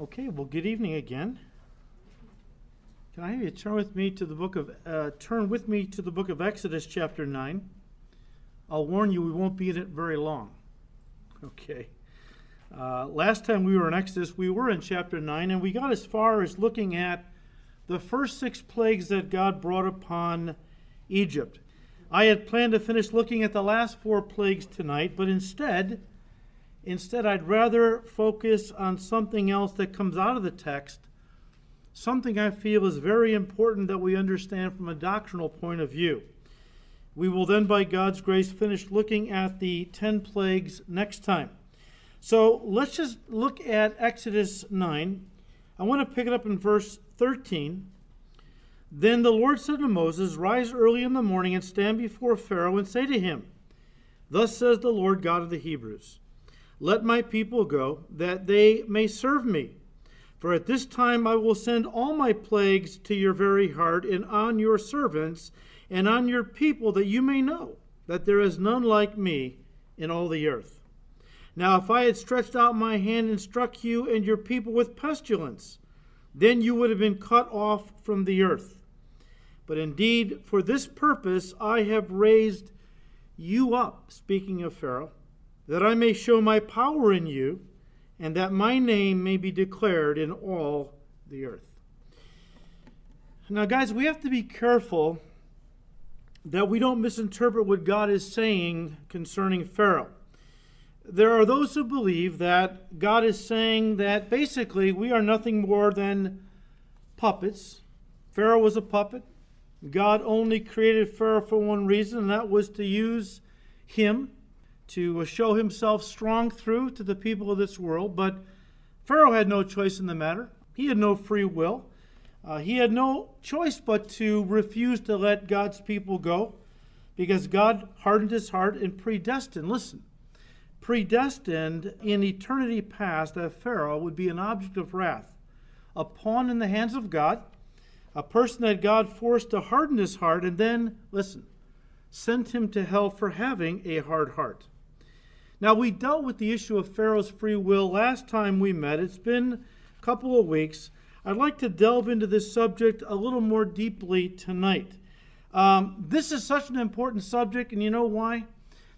Okay, well, good evening again. Can I have you turn with me to the book of uh, turn with me to the book of Exodus, chapter nine? I'll warn you, we won't be in it very long. Okay. Uh, last time we were in Exodus, we were in chapter nine, and we got as far as looking at the first six plagues that God brought upon Egypt. I had planned to finish looking at the last four plagues tonight, but instead Instead, I'd rather focus on something else that comes out of the text, something I feel is very important that we understand from a doctrinal point of view. We will then, by God's grace, finish looking at the 10 plagues next time. So let's just look at Exodus 9. I want to pick it up in verse 13. Then the Lord said to Moses, Rise early in the morning and stand before Pharaoh and say to him, Thus says the Lord God of the Hebrews. Let my people go, that they may serve me. For at this time I will send all my plagues to your very heart, and on your servants, and on your people, that you may know that there is none like me in all the earth. Now, if I had stretched out my hand and struck you and your people with pestilence, then you would have been cut off from the earth. But indeed, for this purpose I have raised you up, speaking of Pharaoh that I may show my power in you, and that my name may be declared in all the earth. Now, guys, we have to be careful that we don't misinterpret what God is saying concerning Pharaoh. There are those who believe that God is saying that basically we are nothing more than puppets. Pharaoh was a puppet. God only created Pharaoh for one reason, and that was to use him to show himself strong through to the people of this world. But Pharaoh had no choice in the matter, he had no free will. Uh, he had no choice but to refuse to let God's people go because God hardened his heart and predestined. Listen, predestined in eternity past that Pharaoh would be an object of wrath, a pawn in the hands of God, a person that God forced to harden his heart and then, listen, sent him to hell for having a hard heart. Now, we dealt with the issue of Pharaoh's free will last time we met. It's been a couple of weeks. I'd like to delve into this subject a little more deeply tonight. Um, this is such an important subject, and you know why?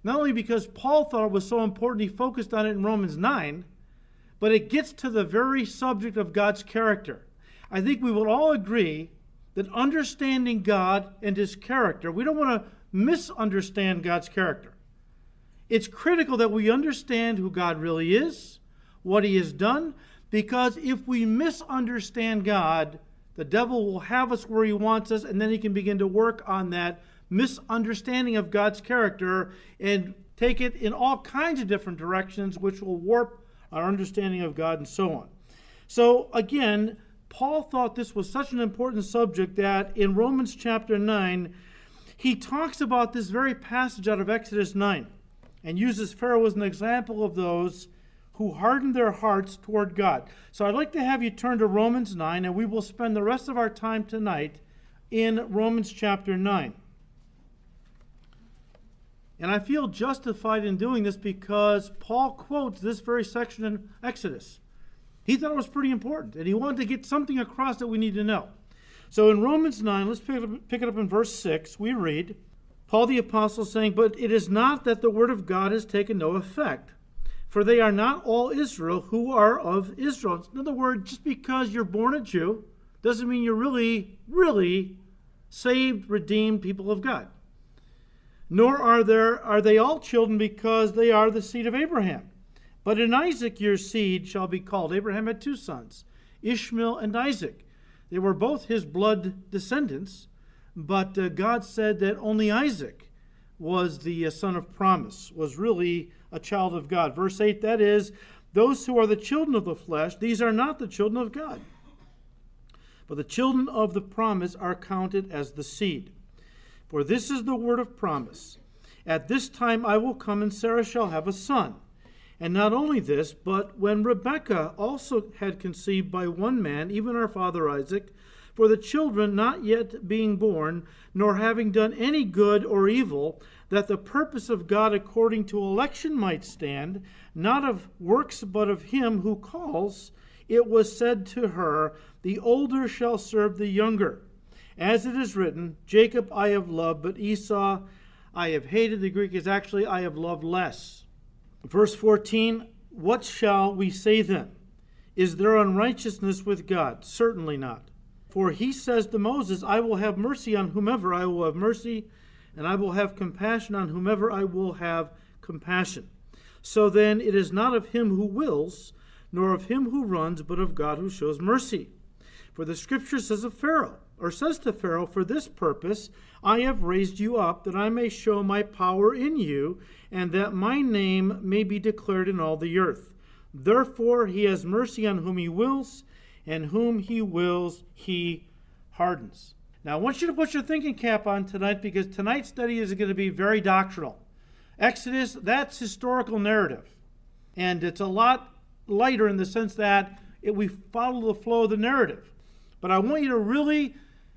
Not only because Paul thought it was so important, he focused on it in Romans 9, but it gets to the very subject of God's character. I think we will all agree that understanding God and his character, we don't want to misunderstand God's character. It's critical that we understand who God really is, what He has done, because if we misunderstand God, the devil will have us where he wants us, and then he can begin to work on that misunderstanding of God's character and take it in all kinds of different directions, which will warp our understanding of God and so on. So, again, Paul thought this was such an important subject that in Romans chapter 9, he talks about this very passage out of Exodus 9 and uses Pharaoh as an example of those who hardened their hearts toward God. So I'd like to have you turn to Romans 9, and we will spend the rest of our time tonight in Romans chapter 9. And I feel justified in doing this because Paul quotes this very section in Exodus. He thought it was pretty important, and he wanted to get something across that we need to know. So in Romans 9, let's pick it up, pick it up in verse 6. We read, Paul the Apostle saying, But it is not that the word of God has taken no effect, for they are not all Israel who are of Israel. In other words, just because you're born a Jew doesn't mean you're really, really saved, redeemed people of God. Nor are there are they all children because they are the seed of Abraham. But in Isaac your seed shall be called. Abraham had two sons, Ishmael and Isaac. They were both his blood descendants. But uh, God said that only Isaac was the uh, son of promise, was really a child of God. Verse 8 that is, those who are the children of the flesh, these are not the children of God. But the children of the promise are counted as the seed. For this is the word of promise. At this time I will come, and Sarah shall have a son. And not only this, but when Rebekah also had conceived by one man, even our father Isaac, for the children not yet being born, nor having done any good or evil, that the purpose of God according to election might stand, not of works, but of him who calls. it was said to her, The older shall serve the younger. As it is written, Jacob I have loved, but Esau I have hated. The Greek is actually, I have loved less. Verse 14 What shall we say then? Is there unrighteousness with God? Certainly not. For he says to Moses, I will have mercy on whomever I will have mercy, and I will have compassion on whomever I will have compassion. So then it is not of him who wills, nor of him who runs, but of God who shows mercy. For the scripture says of Pharaoh, or says to Pharaoh, For this purpose I have raised you up, that I may show my power in you, and that my name may be declared in all the earth. Therefore he has mercy on whom he wills, and whom he wills he hardens. Now I want you to put your thinking cap on tonight because tonight's study is going to be very doctrinal. Exodus, that's historical narrative. And it's a lot lighter in the sense that it, we follow the flow of the narrative. But I want you to really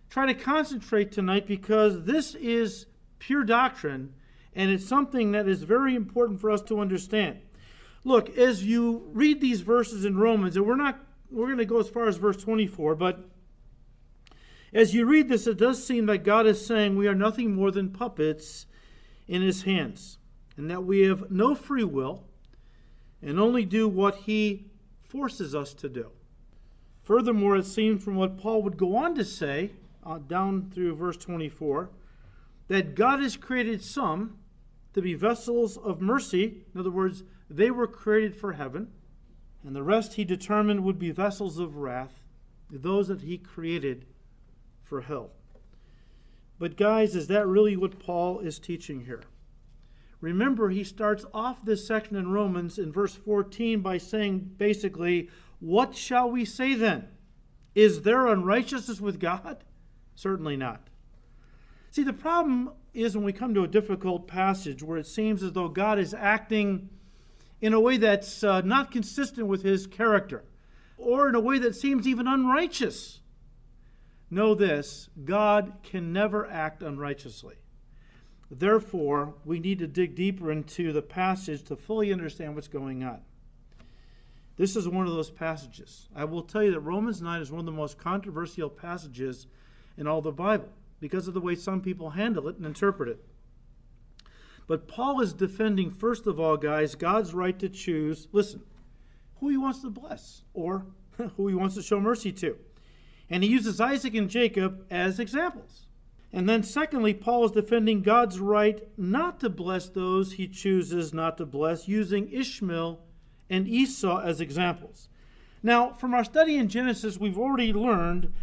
try to concentrate tonight because this is pure doctrine and it's something that is very important for us to understand. Look, as you read these verses in Romans, and we're not we're going to go as far as verse 24, but as you read this, it does seem that God is saying we are nothing more than puppets in his hands, and that we have no free will and only do what he forces us to do. Furthermore, it seems from what Paul would go on to say uh, down through verse 24 that God has created some to be vessels of mercy. In other words, they were created for heaven, and the rest he determined would be vessels of wrath, those that he created for hell. But, guys, is that really what Paul is teaching here? Remember, he starts off this section in Romans in verse 14 by saying basically, What shall we say then? Is there unrighteousness with God? Certainly not. See, the problem is when we come to a difficult passage where it seems as though God is acting in a way that's uh, not consistent with his character, or in a way that seems even unrighteous. Know this God can never act unrighteously. Therefore, we need to dig deeper into the passage to fully understand what's going on. This is one of those passages. I will tell you that Romans 9 is one of the most controversial passages in all the Bible because of the way some people handle it and interpret it. But Paul is defending, first of all, guys, God's right to choose, listen, who he wants to bless or who he wants to show mercy to. And he uses Isaac and Jacob as examples. And then, secondly, Paul is defending God's right not to bless those he chooses not to bless, using Ishmael and Esau as examples. Now, from our study in Genesis, we've already learned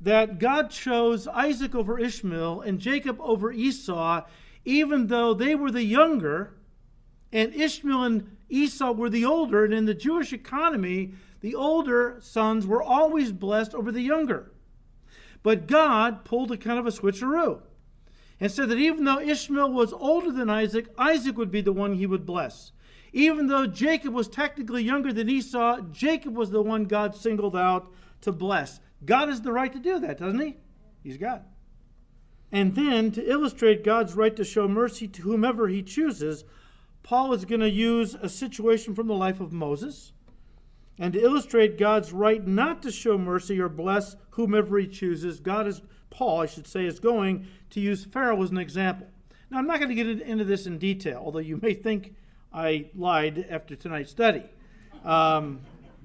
that God chose Isaac over Ishmael and Jacob over Esau, even though they were the younger, and Ishmael and Esau were the older. And in the Jewish economy, the older sons were always blessed over the younger. But God pulled a kind of a switcheroo and said that even though Ishmael was older than Isaac, Isaac would be the one he would bless. Even though Jacob was technically younger than Esau, Jacob was the one God singled out to bless. God has the right to do that, doesn't he? He's God. And then, to illustrate God's right to show mercy to whomever he chooses, Paul is going to use a situation from the life of Moses and to illustrate God's right not to show mercy or bless whomever he chooses, God is, Paul, I should say, is going to use Pharaoh as an example. Now, I'm not going to get into this in detail, although you may think I lied after tonight's study. Um,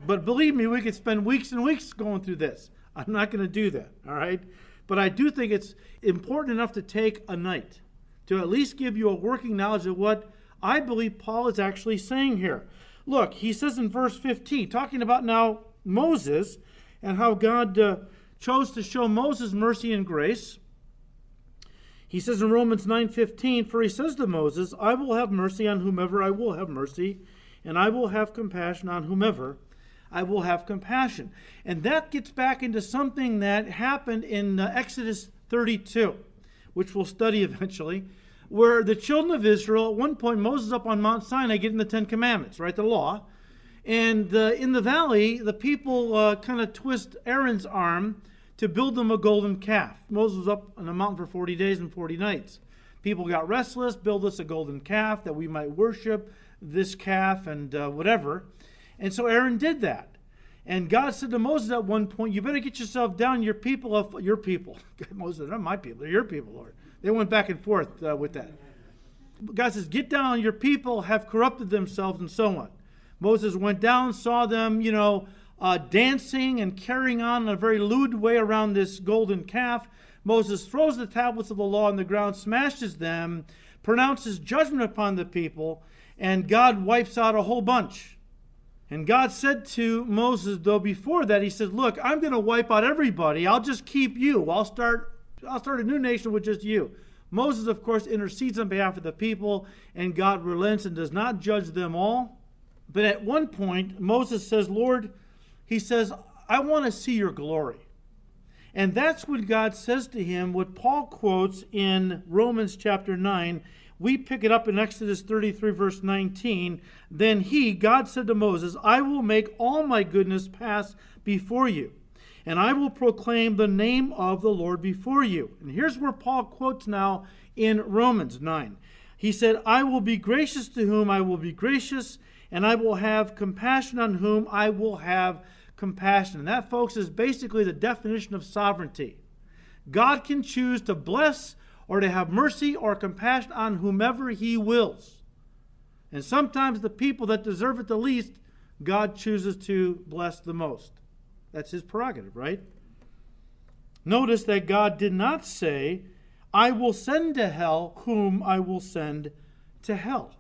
but believe me, we could spend weeks and weeks going through this. I'm not going to do that, all right? But I do think it's important enough to take a night to at least give you a working knowledge of what I believe Paul is actually saying here. Look, he says in verse 15, talking about now Moses and how God uh, chose to show Moses mercy and grace. He says in Romans 9:15, for he says to Moses, I will have mercy on whomever I will have mercy, and I will have compassion on whomever I will have compassion. And that gets back into something that happened in uh, Exodus 32, which we'll study eventually where the children of Israel, at one point, Moses up on Mount Sinai getting the Ten Commandments, right? The law. And uh, in the valley, the people uh, kind of twist Aaron's arm to build them a golden calf. Moses was up on the mountain for 40 days and 40 nights. People got restless, build us a golden calf that we might worship this calf and uh, whatever. And so Aaron did that. And God said to Moses at one point, You better get yourself down. Your people, of, your people. Moses, they're not my people, they're your people, Lord. They went back and forth uh, with that. God says, Get down, your people have corrupted themselves, and so on. Moses went down, saw them, you know, uh, dancing and carrying on in a very lewd way around this golden calf. Moses throws the tablets of the law on the ground, smashes them, pronounces judgment upon the people, and God wipes out a whole bunch. And God said to Moses, though before that, He said, Look, I'm going to wipe out everybody. I'll just keep you. I'll start, I'll start a new nation with just you. Moses, of course, intercedes on behalf of the people, and God relents and does not judge them all. But at one point, Moses says, Lord, he says, I want to see your glory. And that's what God says to him, what Paul quotes in Romans chapter 9. We pick it up in Exodus 33, verse 19. Then he, God said to Moses, I will make all my goodness pass before you, and I will proclaim the name of the Lord before you. And here's where Paul quotes now in Romans 9. He said, I will be gracious to whom I will be gracious, and I will have compassion on whom I will have compassion. And that, folks, is basically the definition of sovereignty. God can choose to bless or to have mercy or compassion on whomever he wills. And sometimes the people that deserve it the least, God chooses to bless the most. That's his prerogative, right? Notice that God did not say, I will send to hell whom I will send to hell.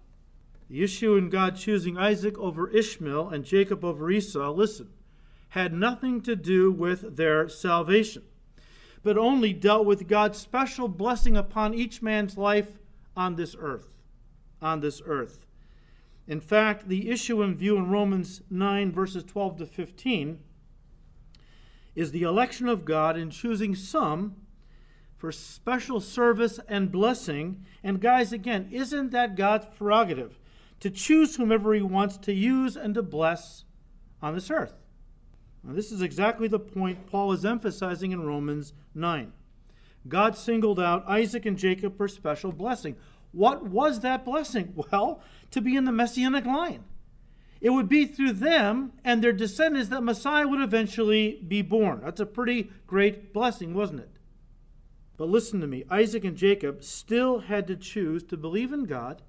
The issue in God choosing Isaac over Ishmael and Jacob over Esau, listen, had nothing to do with their salvation, but only dealt with God's special blessing upon each man's life on this earth. On this earth. In fact, the issue in view in Romans 9, verses 12 to 15, is the election of God in choosing some for special service and blessing. And, guys, again, isn't that God's prerogative to choose whomever He wants to use and to bless on this earth? Now, this is exactly the point Paul is emphasizing in Romans 9. God singled out Isaac and Jacob for special blessing. What was that blessing? Well, to be in the messianic line. It would be through them and their descendants that Messiah would eventually be born. That's a pretty great blessing, wasn't it? But listen to me Isaac and Jacob still had to choose to believe in God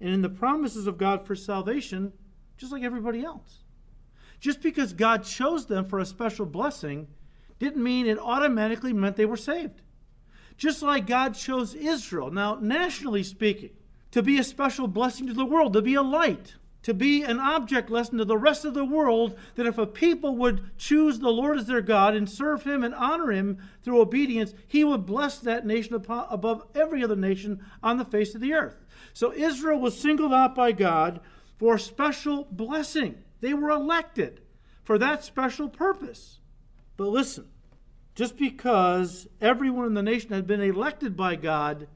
and in the promises of God for salvation, just like everybody else. Just because God chose them for a special blessing didn't mean it automatically meant they were saved. Just like God chose Israel, now, nationally speaking, to be a special blessing to the world, to be a light, to be an object lesson to the rest of the world, that if a people would choose the Lord as their God and serve Him and honor Him through obedience, He would bless that nation above every other nation on the face of the earth. So Israel was singled out by God for special blessing. They were elected for that special purpose. But listen, just because everyone in the nation had been elected by God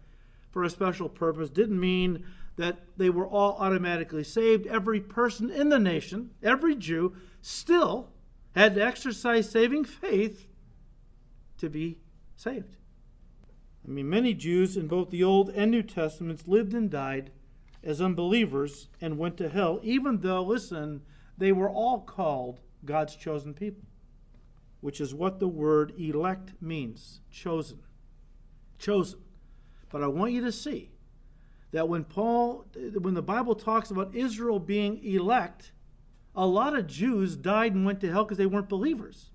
for a special purpose didn't mean that they were all automatically saved. Every person in the nation, every Jew, still had to exercise saving faith to be saved. I mean, many Jews in both the Old and New Testaments lived and died as unbelievers and went to hell, even though, listen, they were all called God's chosen people, which is what the word elect means chosen. Chosen. But I want you to see that when Paul, when the Bible talks about Israel being elect, a lot of Jews died and went to hell because they weren't believers.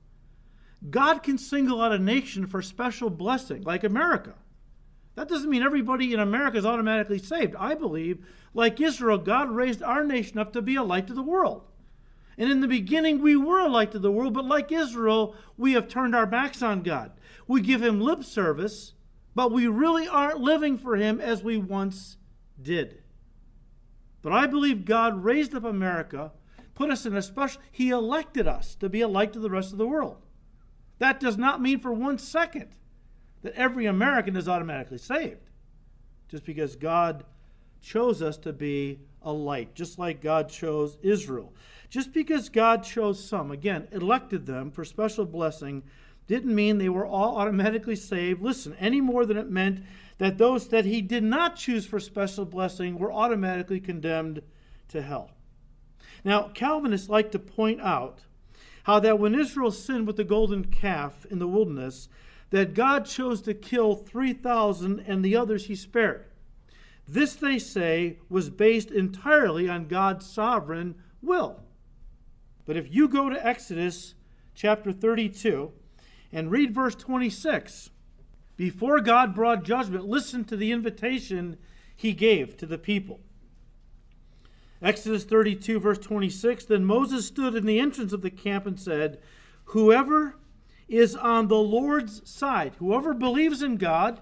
God can single out a nation for special blessing, like America. That doesn't mean everybody in America is automatically saved. I believe, like Israel, God raised our nation up to be a light to the world. And in the beginning, we were a light to the world, but like Israel, we have turned our backs on God. We give him lip service, but we really aren't living for him as we once did. But I believe God raised up America, put us in a special, he elected us to be a light to the rest of the world. That does not mean for one second that every American is automatically saved. Just because God chose us to be a light, just like God chose Israel. Just because God chose some, again, elected them for special blessing, didn't mean they were all automatically saved. Listen, any more than it meant that those that he did not choose for special blessing were automatically condemned to hell. Now, Calvinists like to point out how that when Israel sinned with the golden calf in the wilderness, that God chose to kill 3,000 and the others he spared. This, they say, was based entirely on God's sovereign will. But if you go to Exodus chapter 32 and read verse 26, before God brought judgment, listen to the invitation he gave to the people. Exodus 32, verse 26 Then Moses stood in the entrance of the camp and said, Whoever is on the Lord's side, whoever believes in God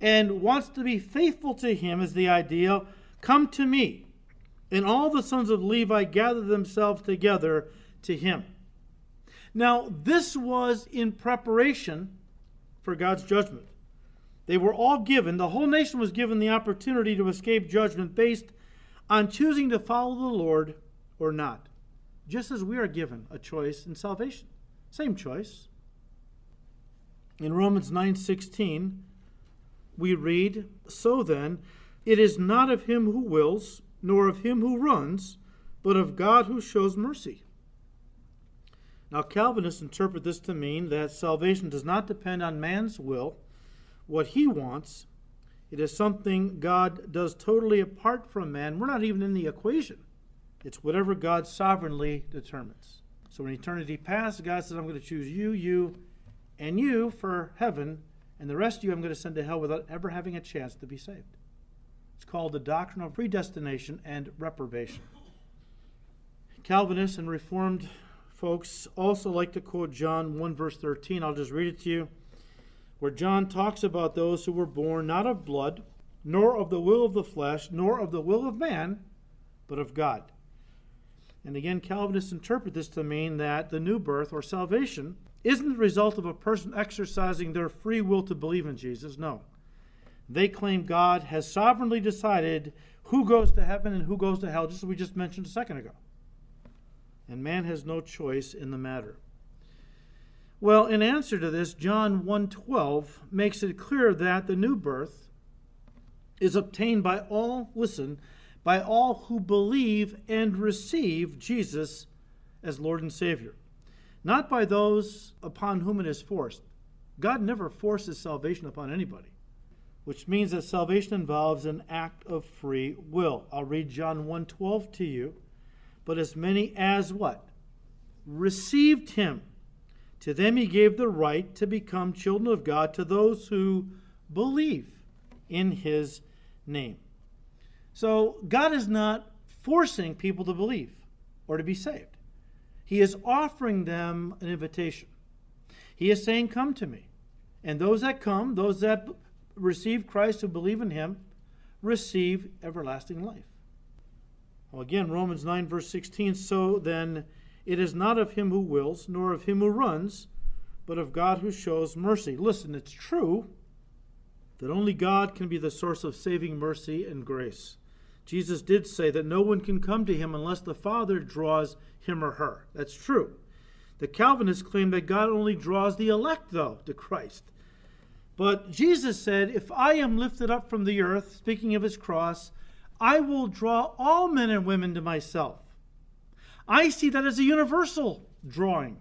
and wants to be faithful to him, is the idea, come to me. And all the sons of Levi gathered themselves together to him. Now, this was in preparation for God's judgment. They were all given, the whole nation was given the opportunity to escape judgment based on choosing to follow the Lord or not, just as we are given a choice in salvation. Same choice. In Romans 9:16, we read, "So then, it is not of him who wills, nor of him who runs, but of God who shows mercy." Now, Calvinists interpret this to mean that salvation does not depend on man's will, what he wants, it is something God does totally apart from man. We're not even in the equation. It's whatever God sovereignly determines. So when eternity passes, God says, I'm going to choose you, you, and you for heaven, and the rest of you I'm going to send to hell without ever having a chance to be saved. It's called the doctrine of predestination and reprobation. Calvinists and Reformed folks also like to quote John 1, verse 13. I'll just read it to you where John talks about those who were born not of blood, nor of the will of the flesh, nor of the will of man, but of God. And again, Calvinists interpret this to mean that the new birth or salvation isn't the result of a person exercising their free will to believe in Jesus. No. They claim God has sovereignly decided who goes to heaven and who goes to hell, just as we just mentioned a second ago. And man has no choice in the matter. Well, in answer to this, John 1:12 makes it clear that the new birth is obtained by all, listen, by all who believe and receive Jesus as Lord and Savior, not by those upon whom it is forced. God never forces salvation upon anybody, which means that salvation involves an act of free will. I'll read John 1:12 to you. But as many as what? Received him to them he gave the right to become children of God to those who believe in his name. So God is not forcing people to believe or to be saved. He is offering them an invitation. He is saying, Come to me. And those that come, those that receive Christ who believe in him, receive everlasting life. Well, again, Romans 9, verse 16 So then, it is not of him who wills, nor of him who runs, but of God who shows mercy. Listen, it's true that only God can be the source of saving mercy and grace. Jesus did say that no one can come to him unless the Father draws him or her. That's true. The Calvinists claim that God only draws the elect, though, to Christ. But Jesus said, If I am lifted up from the earth, speaking of his cross, I will draw all men and women to myself. I see that as a universal drawing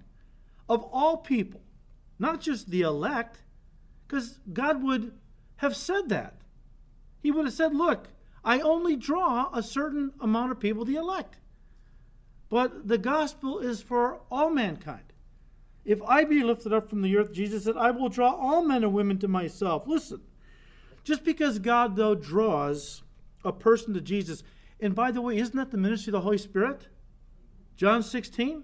of all people, not just the elect, because God would have said that. He would have said, Look, I only draw a certain amount of people, the elect. But the gospel is for all mankind. If I be lifted up from the earth, Jesus said, I will draw all men and women to myself. Listen, just because God, though, draws a person to Jesus, and by the way, isn't that the ministry of the Holy Spirit? John 16.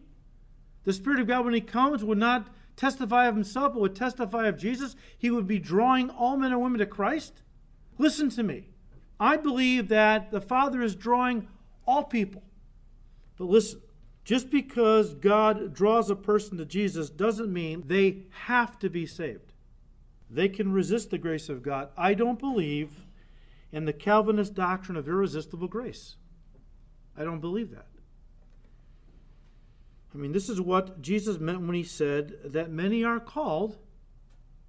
The Spirit of God, when He comes, would not testify of Himself, but would testify of Jesus. He would be drawing all men and women to Christ. Listen to me. I believe that the Father is drawing all people. But listen, just because God draws a person to Jesus doesn't mean they have to be saved. They can resist the grace of God. I don't believe in the Calvinist doctrine of irresistible grace. I don't believe that. I mean, this is what Jesus meant when he said that many are called,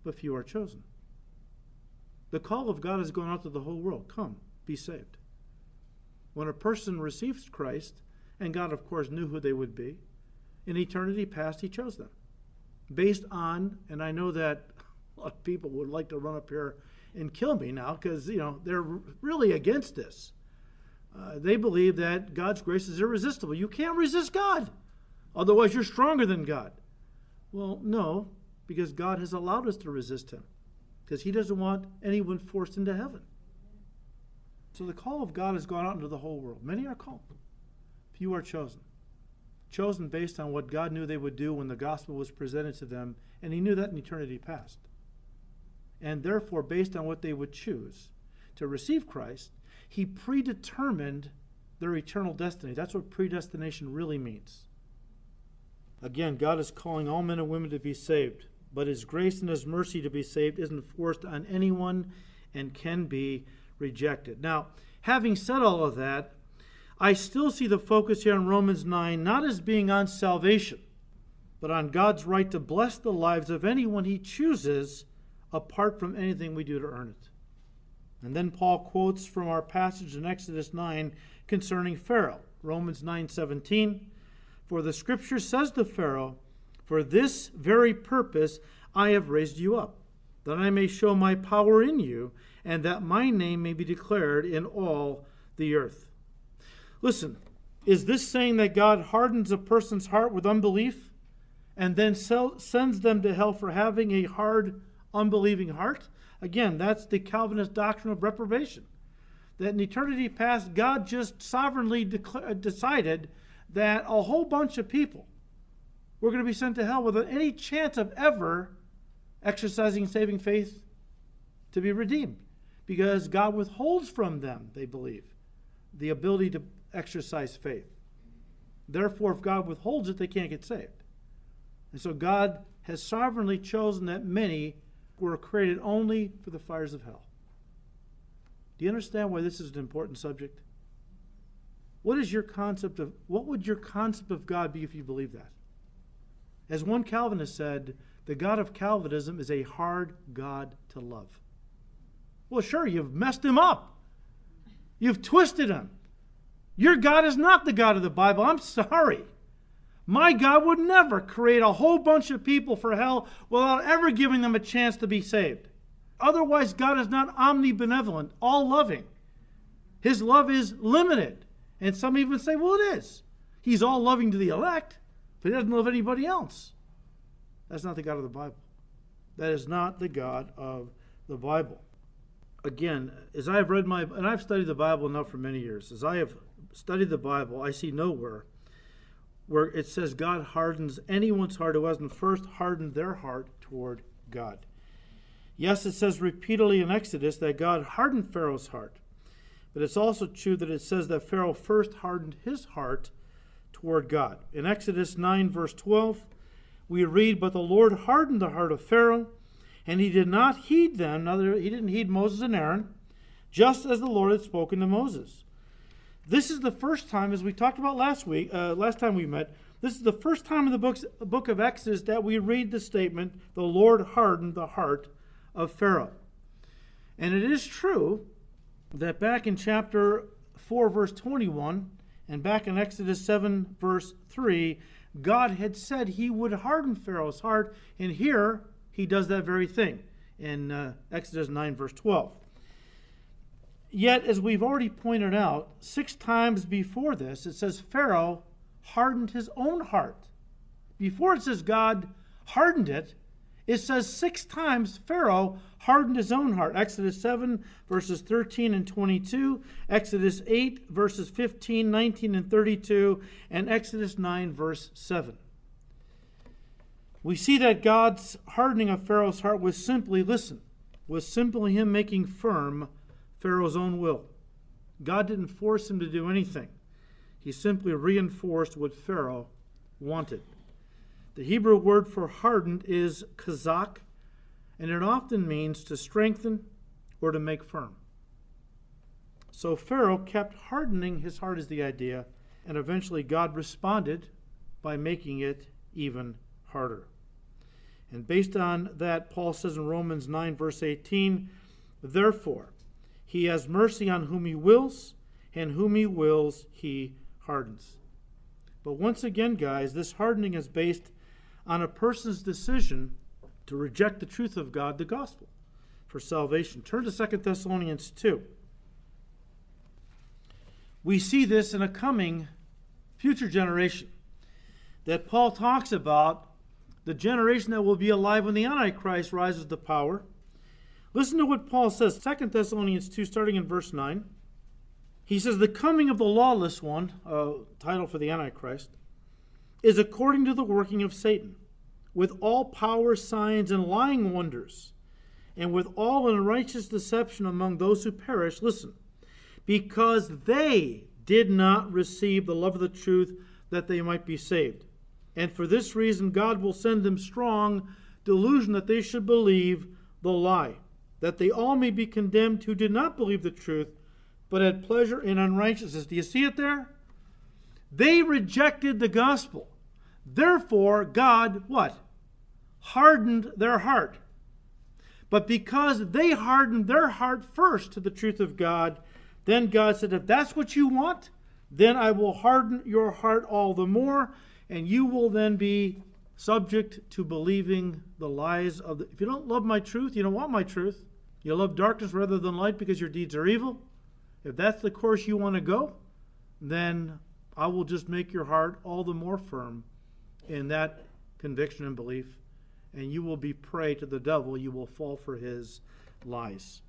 but few are chosen. The call of God is going out to the whole world. Come, be saved. When a person receives Christ, and God, of course, knew who they would be, in eternity past, he chose them. Based on, and I know that a lot of people would like to run up here and kill me now because, you know, they're really against this. Uh, they believe that God's grace is irresistible. You can't resist God, otherwise, you're stronger than God. Well, no, because God has allowed us to resist Him because He doesn't want anyone forced into heaven. So the call of God has gone out into the whole world. Many are called, few are chosen. Chosen based on what God knew they would do when the gospel was presented to them, and He knew that in eternity past. And therefore, based on what they would choose to receive Christ, He predetermined their eternal destiny. That's what predestination really means. Again, God is calling all men and women to be saved, but His grace and His mercy to be saved isn't forced on anyone and can be rejected. Now, having said all of that, I still see the focus here in Romans 9 not as being on salvation, but on God's right to bless the lives of anyone he chooses apart from anything we do to earn it. And then Paul quotes from our passage in Exodus 9 concerning Pharaoh, Romans 9:17, for the scripture says to Pharaoh, for this very purpose I have raised you up, that I may show my power in you and that my name may be declared in all the earth. Listen, is this saying that God hardens a person's heart with unbelief and then sends them to hell for having a hard, unbelieving heart? Again, that's the Calvinist doctrine of reprobation. That in eternity past, God just sovereignly uh, decided that a whole bunch of people were going to be sent to hell without any chance of ever exercising saving faith to be redeemed because God withholds from them, they believe, the ability to exercise faith. Therefore, if God withholds it, they can't get saved. And so God has sovereignly chosen that many were created only for the fires of hell. Do you understand why this is an important subject? What is your concept of what would your concept of God be if you believe that? As one Calvinist said, the God of Calvinism is a hard God to love. Well, sure, you've messed him up. You've twisted him. Your God is not the God of the Bible. I'm sorry. My God would never create a whole bunch of people for hell without ever giving them a chance to be saved. Otherwise, God is not omnibenevolent, all loving. His love is limited. And some even say, well, it is. He's all loving to the elect, but he doesn't love anybody else. That's not the God of the Bible. That is not the God of the Bible again, as I have read my, and I've studied the Bible now for many years, as I have studied the Bible, I see nowhere where it says God hardens anyone's heart who hasn't first hardened their heart toward God. Yes, it says repeatedly in Exodus that God hardened Pharaoh's heart, but it's also true that it says that Pharaoh first hardened his heart toward God. In Exodus 9, verse 12, we read, But the Lord hardened the heart of Pharaoh and he did not heed them, neither he didn't heed Moses and Aaron, just as the Lord had spoken to Moses. This is the first time, as we talked about last week, uh, last time we met, this is the first time in the books, book of Exodus that we read the statement, the Lord hardened the heart of Pharaoh. And it is true that back in chapter 4, verse 21, and back in Exodus 7, verse 3, God had said he would harden Pharaoh's heart. And here, he does that very thing in uh, Exodus 9, verse 12. Yet, as we've already pointed out, six times before this, it says Pharaoh hardened his own heart. Before it says God hardened it, it says six times Pharaoh hardened his own heart. Exodus 7, verses 13 and 22, Exodus 8, verses 15, 19, and 32, and Exodus 9, verse 7 we see that God's hardening of Pharaoh's heart was simply, listen, was simply him making firm Pharaoh's own will. God didn't force him to do anything. He simply reinforced what Pharaoh wanted. The Hebrew word for hardened is chazak, and it often means to strengthen or to make firm. So Pharaoh kept hardening his heart, is the idea, and eventually God responded by making it even harder. And based on that, Paul says in Romans 9, verse 18, Therefore, he has mercy on whom he wills, and whom he wills, he hardens. But once again, guys, this hardening is based on a person's decision to reject the truth of God, the gospel, for salvation. Turn to 2 Thessalonians 2. We see this in a coming future generation that Paul talks about the generation that will be alive when the Antichrist rises to power. Listen to what Paul says, 2 Thessalonians 2, starting in verse 9. He says, The coming of the lawless one, uh, title for the Antichrist, is according to the working of Satan, with all power, signs, and lying wonders, and with all unrighteous deception among those who perish. Listen, because they did not receive the love of the truth that they might be saved. And for this reason, God will send them strong delusion that they should believe the lie, that they all may be condemned who did not believe the truth, but had pleasure in unrighteousness. Do you see it there? They rejected the gospel. Therefore, God, what? Hardened their heart. But because they hardened their heart first to the truth of God, then God said, If that's what you want, then I will harden your heart all the more, and you will then be subject to believing the lies of the. If you don't love my truth, you don't want my truth. You love darkness rather than light because your deeds are evil. If that's the course you want to go, then I will just make your heart all the more firm in that conviction and belief, and you will be prey to the devil. You will fall for his lies.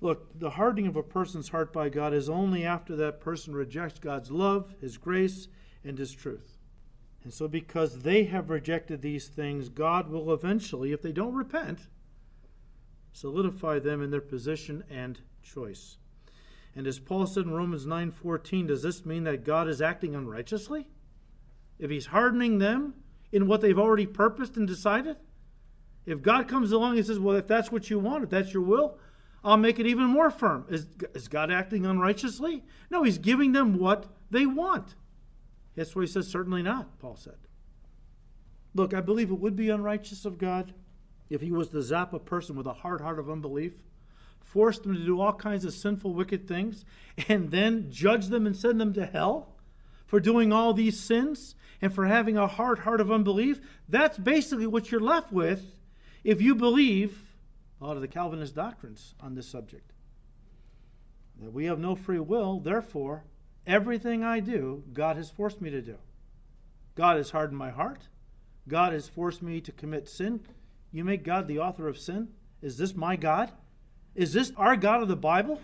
Look, the hardening of a person's heart by God is only after that person rejects God's love, His grace, and His truth. And so, because they have rejected these things, God will eventually, if they don't repent, solidify them in their position and choice. And as Paul said in Romans 9:14, does this mean that God is acting unrighteously? If he's hardening them in what they've already purposed and decided? If God comes along and says, "Well, if that's what you want, if that's your will, I'll make it even more firm." Is, is God acting unrighteously? No, he's giving them what they want. That's what he says, certainly not, Paul said. Look, I believe it would be unrighteous of God if he was to zap a person with a hard heart of unbelief force them to do all kinds of sinful, wicked things, and then judge them and send them to hell for doing all these sins and for having a hard heart of unbelief, that's basically what you're left with if you believe a lot of the Calvinist doctrines on this subject. That we have no free will, therefore, everything I do, God has forced me to do. God has hardened my heart. God has forced me to commit sin. You make God the author of sin? Is this my God? Is this our God of the Bible?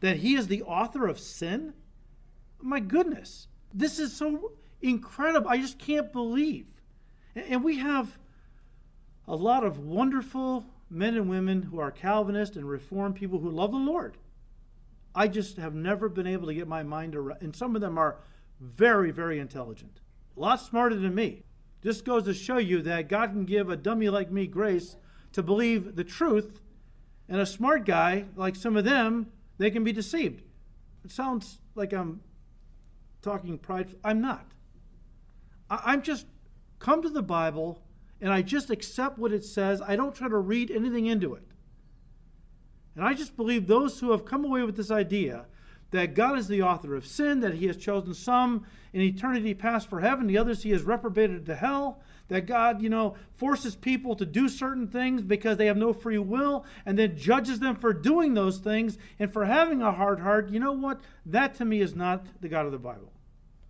That he is the author of sin? My goodness. This is so incredible. I just can't believe. And we have a lot of wonderful men and women who are Calvinist and Reformed people who love the Lord. I just have never been able to get my mind around. And some of them are very, very intelligent, a lot smarter than me. Just goes to show you that God can give a dummy like me grace to believe the truth and a smart guy, like some of them, they can be deceived. It sounds like I'm talking pride. I'm not. I, am just come to the Bible and I just accept what it says. I don't try to read anything into it. And I just believe those who have come away with this idea that God is the author of sin, that He has chosen some in eternity past for heaven, the others He has reprobated to hell, that God, you know, forces people to do certain things because they have no free will and then judges them for doing those things and for having a hard heart, you know what? That to me is not the God of the Bible.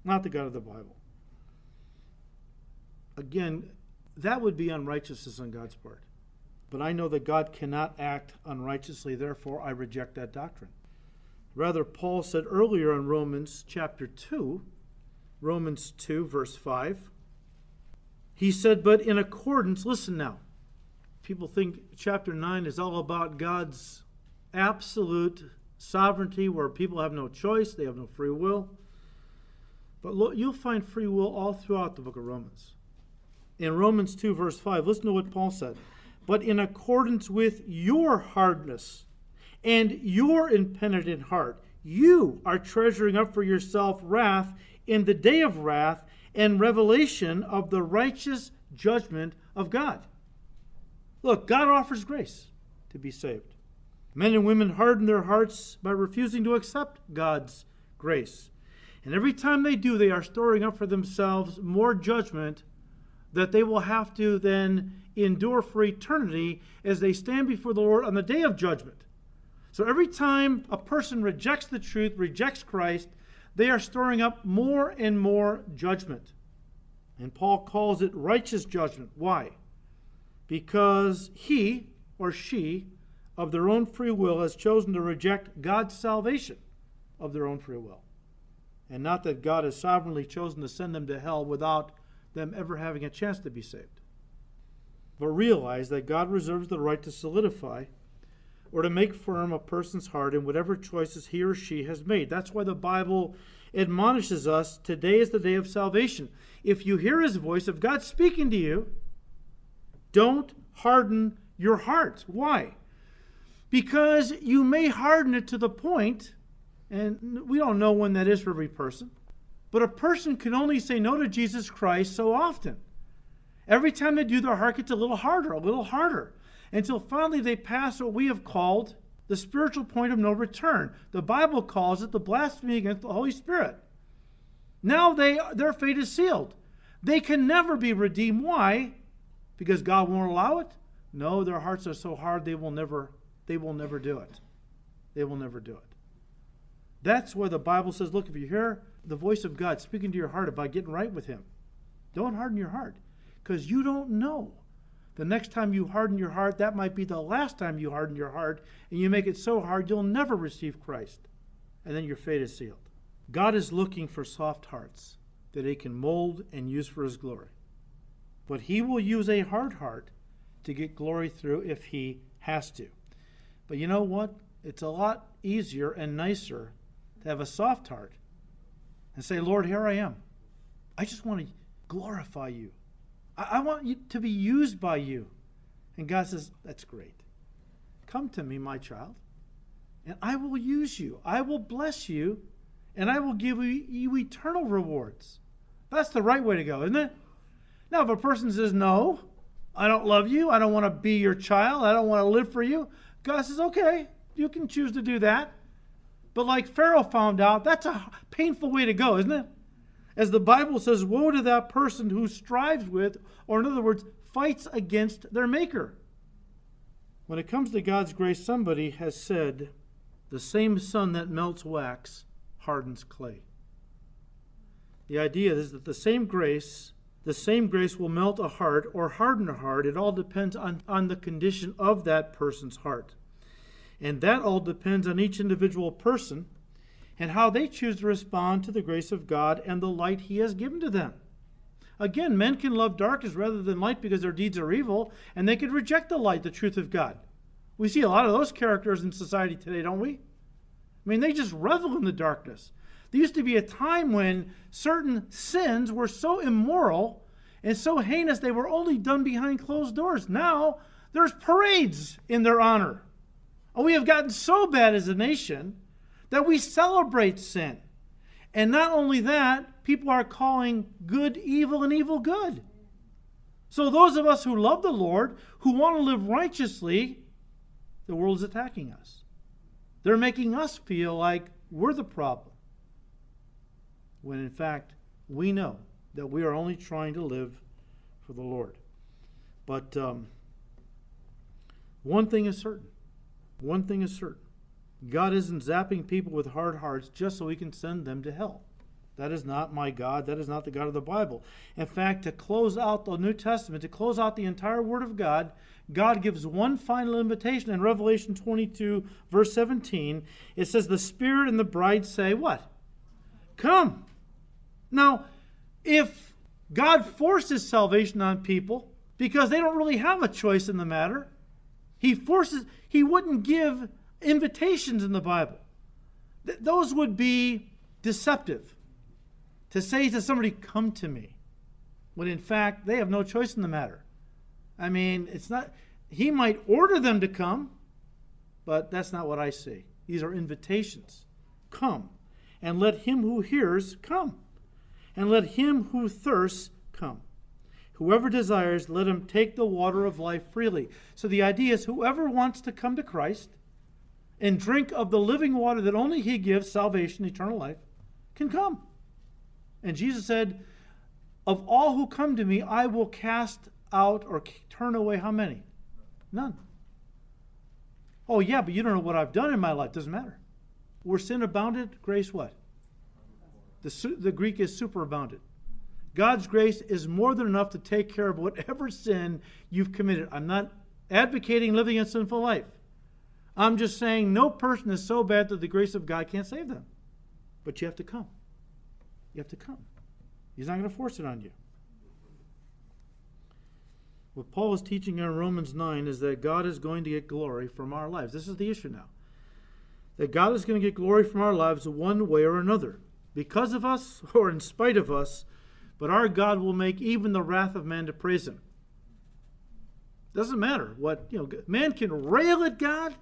Not the God of the Bible. Again, that would be unrighteousness on God's part. But I know that God cannot act unrighteously, therefore I reject that doctrine. Rather, Paul said earlier in Romans chapter 2, Romans 2, verse 5, he said, but in accordance, listen now. People think chapter 9 is all about God's absolute sovereignty where people have no choice, they have no free will. But look, you'll find free will all throughout the book of Romans. In Romans 2, verse 5, listen to what Paul said. But in accordance with your hardness and your impenitent heart, you are treasuring up for yourself wrath in the day of wrath and revelation of the righteous judgment of God. Look, God offers grace to be saved. Men and women harden their hearts by refusing to accept God's grace. And every time they do, they are storing up for themselves more judgment that they will have to then endure for eternity as they stand before the Lord on the day of judgment. So every time a person rejects the truth, rejects Christ, they are storing up more and more judgment. And Paul calls it righteous judgment. Why? Because he or she, of their own free will, has chosen to reject God's salvation of their own free will. And not that God has sovereignly chosen to send them to hell without them ever having a chance to be saved. But realize that God reserves the right to solidify or to make firm a person's heart in whatever choices he or she has made. That's why the Bible admonishes us today is the day of salvation. If you hear his voice, if God's speaking to you, don't harden your heart. Why? Because you may harden it to the point, and we don't know when that is for every person, but a person can only say no to Jesus Christ so often. Every time they do, their heart gets a little harder, a little harder, until finally they pass what we have called the spiritual point of no return. The Bible calls it the blasphemy against the Holy Spirit. Now they, their fate is sealed. They can never be redeemed. Why? Because God won't allow it? No, their hearts are so hard they will never they will never do it. They will never do it. That's why the Bible says, look, if you hear the voice of God speaking to your heart about getting right with him, don't harden your heart because you don't know. The next time you harden your heart, that might be the last time you harden your heart, and you make it so hard you'll never receive Christ. And then your fate is sealed. God is looking for soft hearts that he can mold and use for his glory. But he will use a hard heart to get glory through if he has to. But you know what? It's a lot easier and nicer to have a soft heart and say, Lord, here I am. I just want to glorify you. I, I want you to be used by you. And God says, That's great. Come to me, my child, and I will use you. I will bless you, and I will give you, eternal rewards. That's the right way to go, isn't it? Now, if a person says, No, I don't love you. I don't want to be your child. I don't want to live for you. God says, okay, you can choose to do that. But like Pharaoh found out, that's a painful way to go, isn't it? As the Bible says, woe to that person who strives with, or in other words, fights against their Maker. When it comes to God's grace, somebody has said, the same sun that melts wax hardens clay. The idea is that the same grace the same grace will melt a heart or harden a heart. It all depends on, on the condition of that person's heart. And that all depends on each individual person and how they choose to respond to the grace of God and the light He has given to them. Again, men can love darkness rather than light because their deeds are evil, and they could reject the light, the truth of God. We see a lot of those characters in society today, don't we? I mean, they just revel in the darkness. There used to be a time when certain sins were so immoral and so heinous they were only done behind closed doors. Now there's parades in their honor. And we have gotten so bad as a nation that we celebrate sin. And not only that, people are calling good evil and evil good. So those of us who love the Lord, who want to live righteously, the world is attacking us. They're making us feel like we're the problem when in fact we know that we are only trying to live for the Lord. But um, one thing is certain. One thing is certain. God isn't zapping people with hard hearts just so he can send them to hell. That is not my God. That is not the God of the Bible. In fact, to close out the New Testament, to close out the entire Word of God, God gives one final invitation in Revelation 22, verse 17. It says, The Spirit and the bride say, What? Come. Now, if God forces salvation on people because they don't really have a choice in the matter, He forces, He wouldn't give invitations in the Bible. Th- those would be deceptive. To say to somebody, come to me, when in fact they have no choice in the matter. I mean, it's not, He might order them to come, but that's not what I see. These are invitations. Come, and let him who hears come and let him who thirsts come. Whoever desires, let him take the water of life freely. So the idea is whoever wants to come to Christ and drink of the living water that only he gives, salvation, eternal life, can come. And Jesus said, Of all who come to me, I will cast out or turn away how many? None. Oh, yeah, but you don't know what I've done in my life. Doesn't matter. Where sin abounded, grace what? The, the Greek is superabounded. God's grace is more than enough to take care of whatever sin you've committed. I'm not advocating living a sinful life. I'm just saying no person is so bad that the grace of God can't save them. But you have to come. You have to come. He's not going to force it on you. What Paul is teaching in Romans 9 is that God is going to get glory from our lives. This is the issue now. That God is going to get glory from our lives one way or another. Because of us or in spite of us, but our God will make even the wrath of man to praise him. Doesn't matter what, you know, man can rail at God,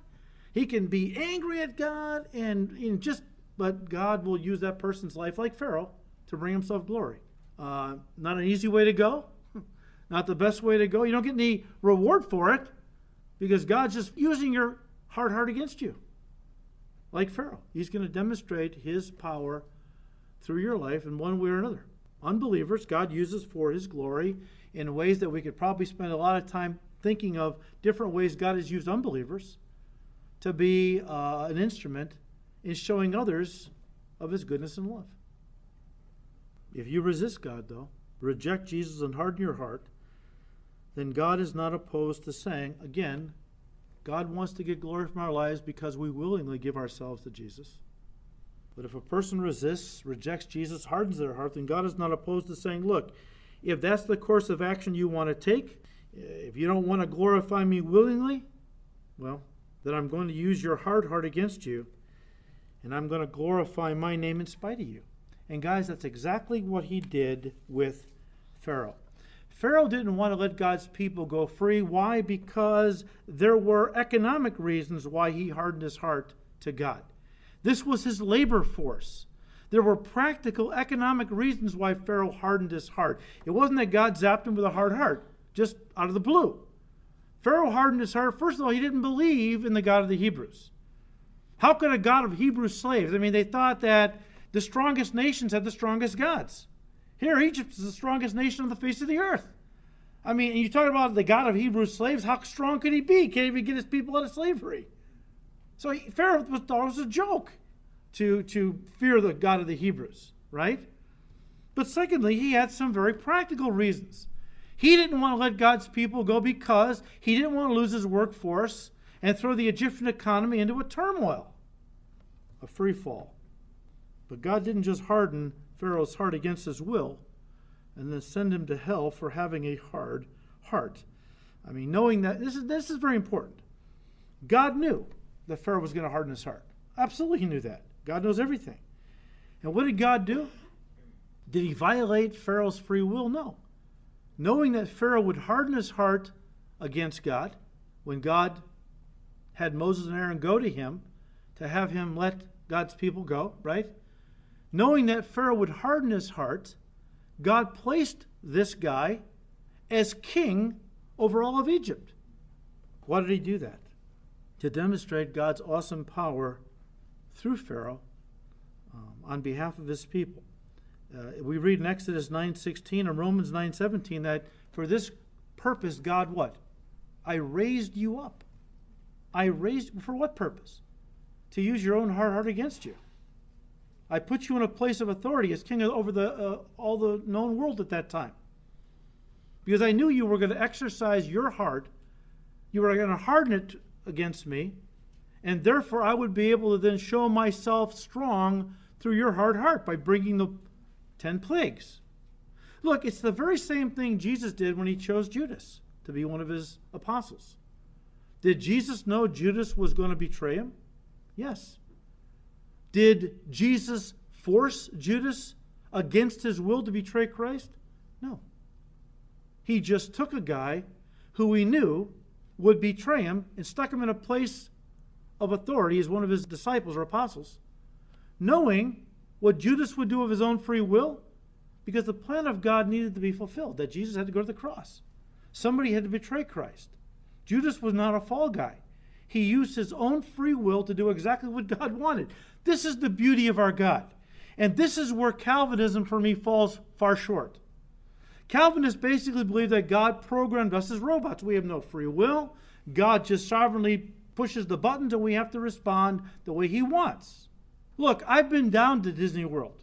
he can be angry at God, and, and just, but God will use that person's life like Pharaoh to bring himself glory. Uh, not an easy way to go, not the best way to go. You don't get any reward for it because God's just using your hard heart against you. Like Pharaoh, he's going to demonstrate his power through your life in one way or another unbelievers, God uses for his glory in ways that we could probably spend a lot of time thinking of different ways God has used unbelievers to be uh, an instrument in showing others of his goodness and love. If you resist God, though, reject Jesus and harden your heart, then God is not opposed to saying, again, God wants to get glory from our lives because we willingly give ourselves to Jesus. But if a person resists, rejects Jesus, hardens their heart, then God is not opposed to saying, Look, if that's the course of action you want to take, if you don't want to glorify me willingly, well, then I'm going to use your hard heart against you, and I'm going to glorify my name in spite of you. And guys, that's exactly what he did with Pharaoh. Pharaoh didn't want to let God's people go free. Why? Because there were economic reasons why he hardened his heart to God. This was his labor force. There were practical economic reasons why Pharaoh hardened his heart. It wasn't that God zapped him with a hard heart, just out of the blue. Pharaoh hardened his heart. First of all, he didn't believe in the God of the Hebrews. How could a God of Hebrew slaves? I mean, they thought that the strongest nations had the strongest gods. Here, Egypt is the strongest nation on the face of the earth. I mean, and you talk about the God of Hebrew slaves, how strong could he be? Can't even get his people out of slavery. So he, Pharaoh thought it was a joke to, to fear the God of the Hebrews, right? But secondly, he had some very practical reasons. He didn't want to let God's people go because he didn't want to lose his workforce and throw the Egyptian economy into a turmoil, a free fall. But God didn't just harden Pharaoh's heart against his will and then send him to hell for having a hard heart. I mean, knowing that this is this is very important. God knew that Pharaoh was going to harden his heart. Absolutely, he knew that. God knows everything. And what did God do? Did he violate Pharaoh's free will? No. Knowing that Pharaoh would harden his heart against God, when God had Moses and Aaron go to him to have him let God's people go, right? Knowing that Pharaoh would harden his heart, God placed this guy as king over all of Egypt. Why did he do that? to demonstrate God's awesome power through Pharaoh um, on behalf of his people. Uh, we read in Exodus 9:16 and Romans 9:17 that for this purpose God what? I raised you up. I raised for what purpose? To use your own hard heart against you. I put you in a place of authority as king over the uh, all the known world at that time. Because I knew you were going to exercise your heart, you were going to harden it against me, and therefore I would be able to then show myself strong through your hard heart by bringing the ten plagues. Look, it's the very same thing Jesus did when he chose Judas to be one of his apostles. Did Jesus know Judas was going to betray him? Yes. Did Jesus force Judas against his will to betray Christ? No. He just took a guy who he knew would betray him and stuck him in a place of authority as one of his disciples or apostles, knowing what Judas would do of his own free will, because the plan of God needed to be fulfilled, that Jesus had to go to the cross. Somebody had to betray Christ. Judas was not a fall guy. He used his own free will to do exactly what God wanted. This is the beauty of our God. And this is where Calvinism for me falls far short. Calvinists basically believe that God programmed us as robots. We have no free will. God just sovereignly pushes the buttons and we have to respond the way He wants. Look, I've been down to Disney World.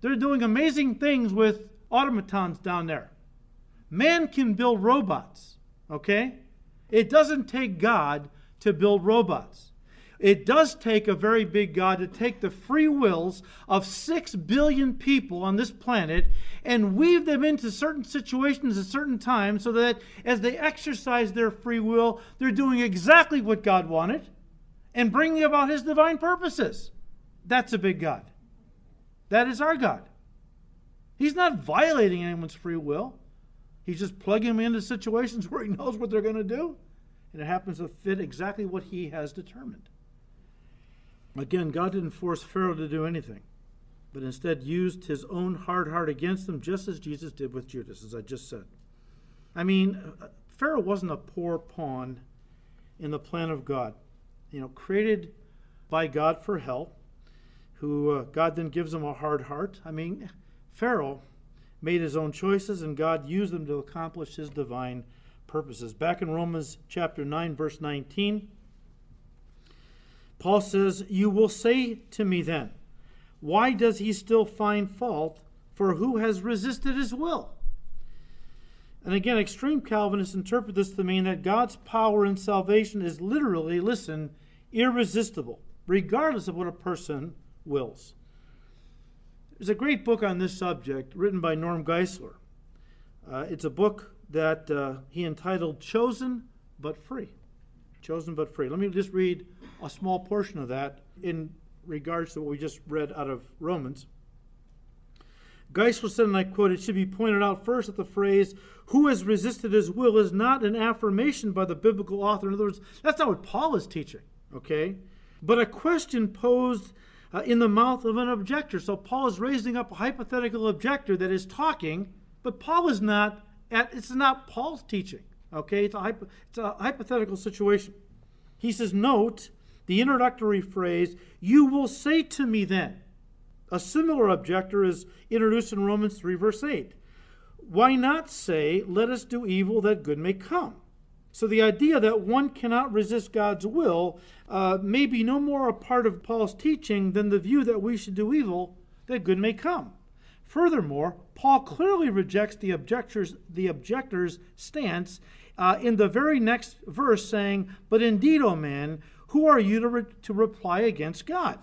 They're doing amazing things with automatons down there. Man can build robots, okay? It doesn't take God to build robots. It does take a very big God to take the free wills of six billion people on this planet and weave them into certain situations at certain times so that as they exercise their free will, they're doing exactly what God wanted and bringing about His divine purposes. That's a big God. That is our God. He's not violating anyone's free will. He's just plugging them into situations where he knows what they're going to do, and it happens to fit exactly what he has determined. Again, God didn't force Pharaoh to do anything, but instead used his own hard heart against them, just as Jesus did with Judas, as I just said. I mean, uh, Pharaoh wasn't a poor pawn in the plan of God. You know, created by God for hell, who uh, God then gives him a hard heart. I mean, Pharaoh made his own choices, and God used them to accomplish his divine purposes. Back in Romans chapter 9, verse 19. Paul says, You will say to me then, Why does he still find fault? For who has resisted his will? And again, extreme Calvinists interpret this to mean that God's power in salvation is literally, listen, irresistible, regardless of what a person wills. There's a great book on this subject written by Norm Geisler. Uh, it's a book that uh, he entitled Chosen but Free chosen but free. Let me just read a small portion of that in regards to what we just read out of Romans. Geisler said, and I quote, it should be pointed out first that the phrase, who has resisted his will, is not an affirmation by the biblical author. In other words, that's not what Paul is teaching, okay? But a question posed uh, in the mouth of an objector. So Paul is raising up a hypothetical objector that is talking, but Paul is not, at, it's not Paul's teaching. Okay, it's a, it's a hypothetical situation. He says, Note the introductory phrase, You will say to me then. A similar objector is introduced in Romans 3, verse 8. Why not say, Let us do evil that good may come? So the idea that one cannot resist God's will uh, may be no more a part of Paul's teaching than the view that we should do evil that good may come. Furthermore, Paul clearly rejects the objector's, the objector's stance uh, in the very next verse, saying, But indeed, O man, who are you to, re- to reply against God?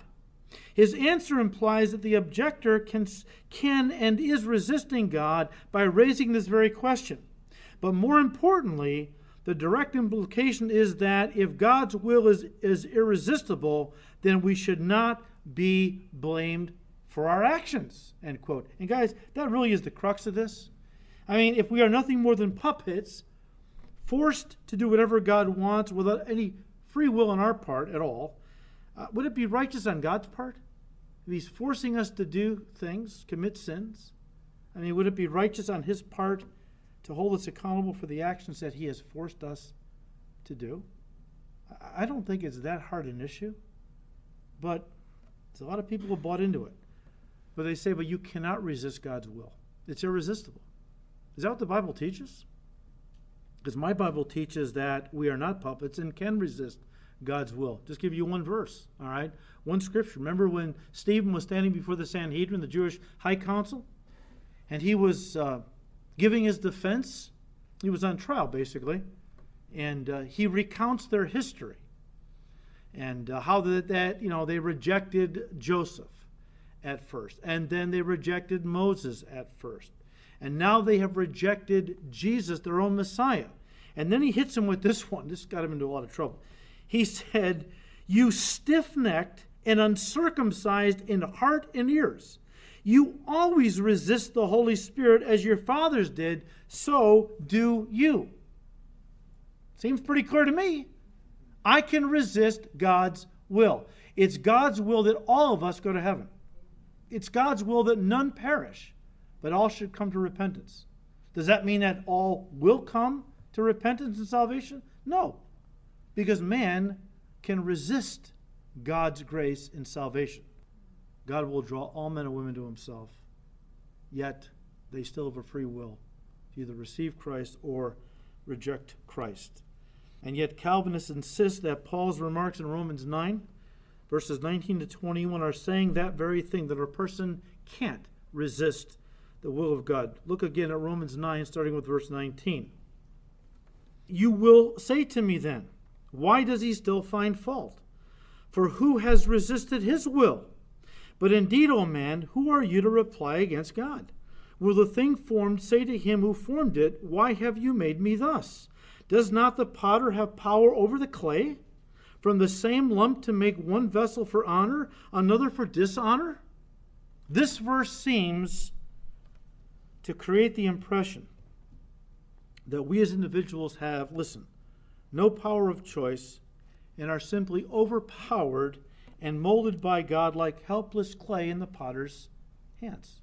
His answer implies that the objector can, can and is resisting God by raising this very question. But more importantly, the direct implication is that if God's will is, is irresistible, then we should not be blamed for our actions. End quote. And guys, that really is the crux of this. I mean, if we are nothing more than puppets, forced to do whatever God wants without any free will on our part at all, uh, would it be righteous on God's part? If He's forcing us to do things, commit sins, I mean, would it be righteous on His part to hold us accountable for the actions that He has forced us to do? I don't think it's that hard an issue, but a lot of people who bought into it. But they say, but you cannot resist God's will. It's irresistible. Is that what the Bible teaches? Because my Bible teaches that we are not puppets and can resist God's will. Just give you one verse, all right? One scripture. Remember when Stephen was standing before the Sanhedrin, the Jewish high council, and he was uh, giving his defense? He was on trial, basically, and uh, he recounts their history and uh, how that, that, you know, they rejected Joseph at first, and then they rejected Moses at first. And now they have rejected Jesus, their own Messiah. And then he hits him with this one. This got him into a lot of trouble. He said, You stiff necked and uncircumcised in heart and ears. You always resist the Holy Spirit as your fathers did, so do you. Seems pretty clear to me. I can resist God's will. It's God's will that all of us go to heaven. It's God's will that none perish, but all should come to repentance. Does that mean that all will come to repentance and salvation? No, because man can resist God's grace and salvation. God will draw all men and women to himself. Yet they still have a free will to either receive Christ or reject Christ. And yet Calvinists insist that Paul's remarks in Romans 9, verses 19 to 21, are saying that very thing that a person can't resist the will of God. Look again at Romans 9, starting with verse 19. You will say to me then, why does he still find fault? For who has resisted his will? But indeed, O man, who are you to reply against God? Will the thing formed say to him who formed it, Why have you made me thus? Does not the potter have power over the clay? From the same lump to make one vessel for honor, another for dishonor? This verse seems to create the impression that we as individuals have, listen, no power of choice and are simply overpowered and molded by God like helpless clay in the potter's hands.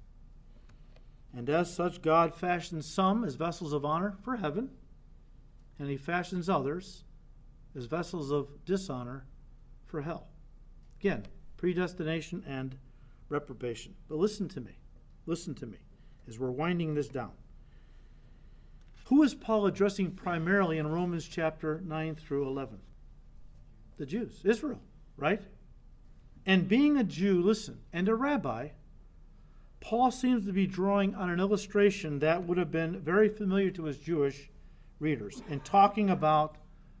And as such, God fashions some as vessels of honor for heaven, and he fashions others as vessels of dishonor for hell. Again, predestination and reprobation. But listen to me. Listen to me as we're winding this down. Who is Paul addressing primarily in Romans chapter 9 through 11? The Jews, Israel, right? And being a Jew, listen, and a rabbi, Paul seems to be drawing on an illustration that would have been very familiar to his Jewish readers and talking about